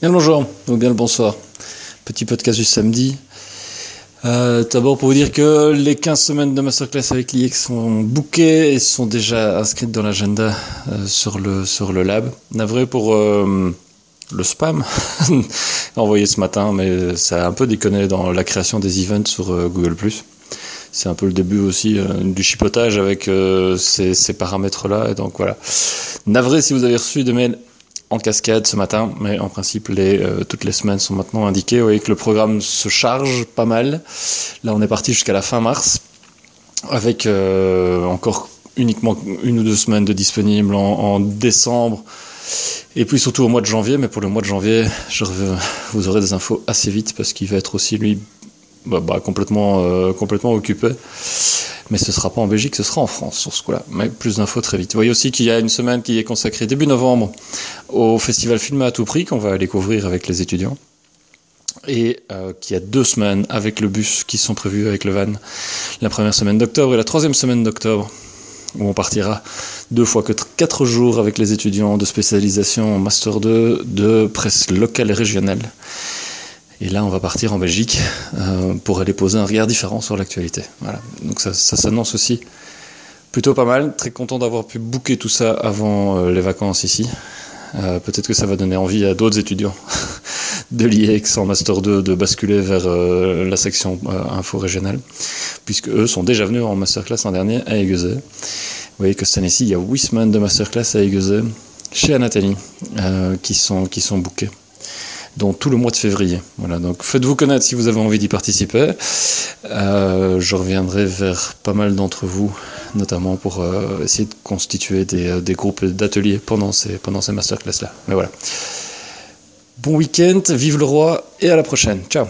Bien le bonjour, ou bien le bonsoir. Petit podcast du samedi. Euh, D'abord pour vous dire que les 15 semaines de masterclass avec l'IEX sont bookées et sont déjà inscrites dans l'agenda euh, sur, le, sur le lab. Navré pour euh, le spam envoyé ce matin, mais ça a un peu déconné dans la création des events sur euh, Google ⁇ c'est un peu le début aussi euh, du chipotage avec euh, ces, ces paramètres-là. Et donc voilà. Navré si vous avez reçu des mails en cascade ce matin, mais en principe, les, euh, toutes les semaines sont maintenant indiquées. Vous voyez que le programme se charge pas mal. Là, on est parti jusqu'à la fin mars, avec euh, encore uniquement une ou deux semaines de disponibles en, décembre. Et puis surtout au mois de janvier, mais pour le mois de janvier, je, vous aurez des infos assez vite parce qu'il va être aussi lui bah, bah, complètement, euh, complètement occupé. Mais ce sera pas en Belgique, ce sera en France sur ce coup-là. Mais plus d'infos très vite. Vous voyez aussi qu'il y a une semaine qui est consacrée début novembre au festival Film à tout prix qu'on va aller couvrir avec les étudiants. Et euh, qu'il y a deux semaines avec le bus qui sont prévues avec le van. La première semaine d'octobre et la troisième semaine d'octobre où on partira deux fois que quatre jours avec les étudiants de spécialisation en Master 2 de presse locale et régionale. Et là, on va partir en Belgique euh, pour aller poser un regard différent sur l'actualité. Voilà. Donc ça, ça s'annonce aussi plutôt pas mal. Très content d'avoir pu booker tout ça avant euh, les vacances ici. Euh, Peut-être que ça va donner envie à d'autres étudiants de l'IEX en Master 2 de basculer vers euh, la section euh, info régionale, puisque eux sont déjà venus en masterclass l'an dernier à Aiguezé. Vous voyez que cette année-ci, il y a 8 semaines de masterclass à Aiguezé chez Anathalie qui, sont, qui sont bookés dont tout le mois de février. Voilà, donc faites-vous connaître si vous avez envie d'y participer. Euh, je reviendrai vers pas mal d'entre vous, notamment pour euh, essayer de constituer des, euh, des groupes d'ateliers pendant ces, pendant ces masterclass-là. Mais voilà. Bon week-end, vive le roi et à la prochaine. Ciao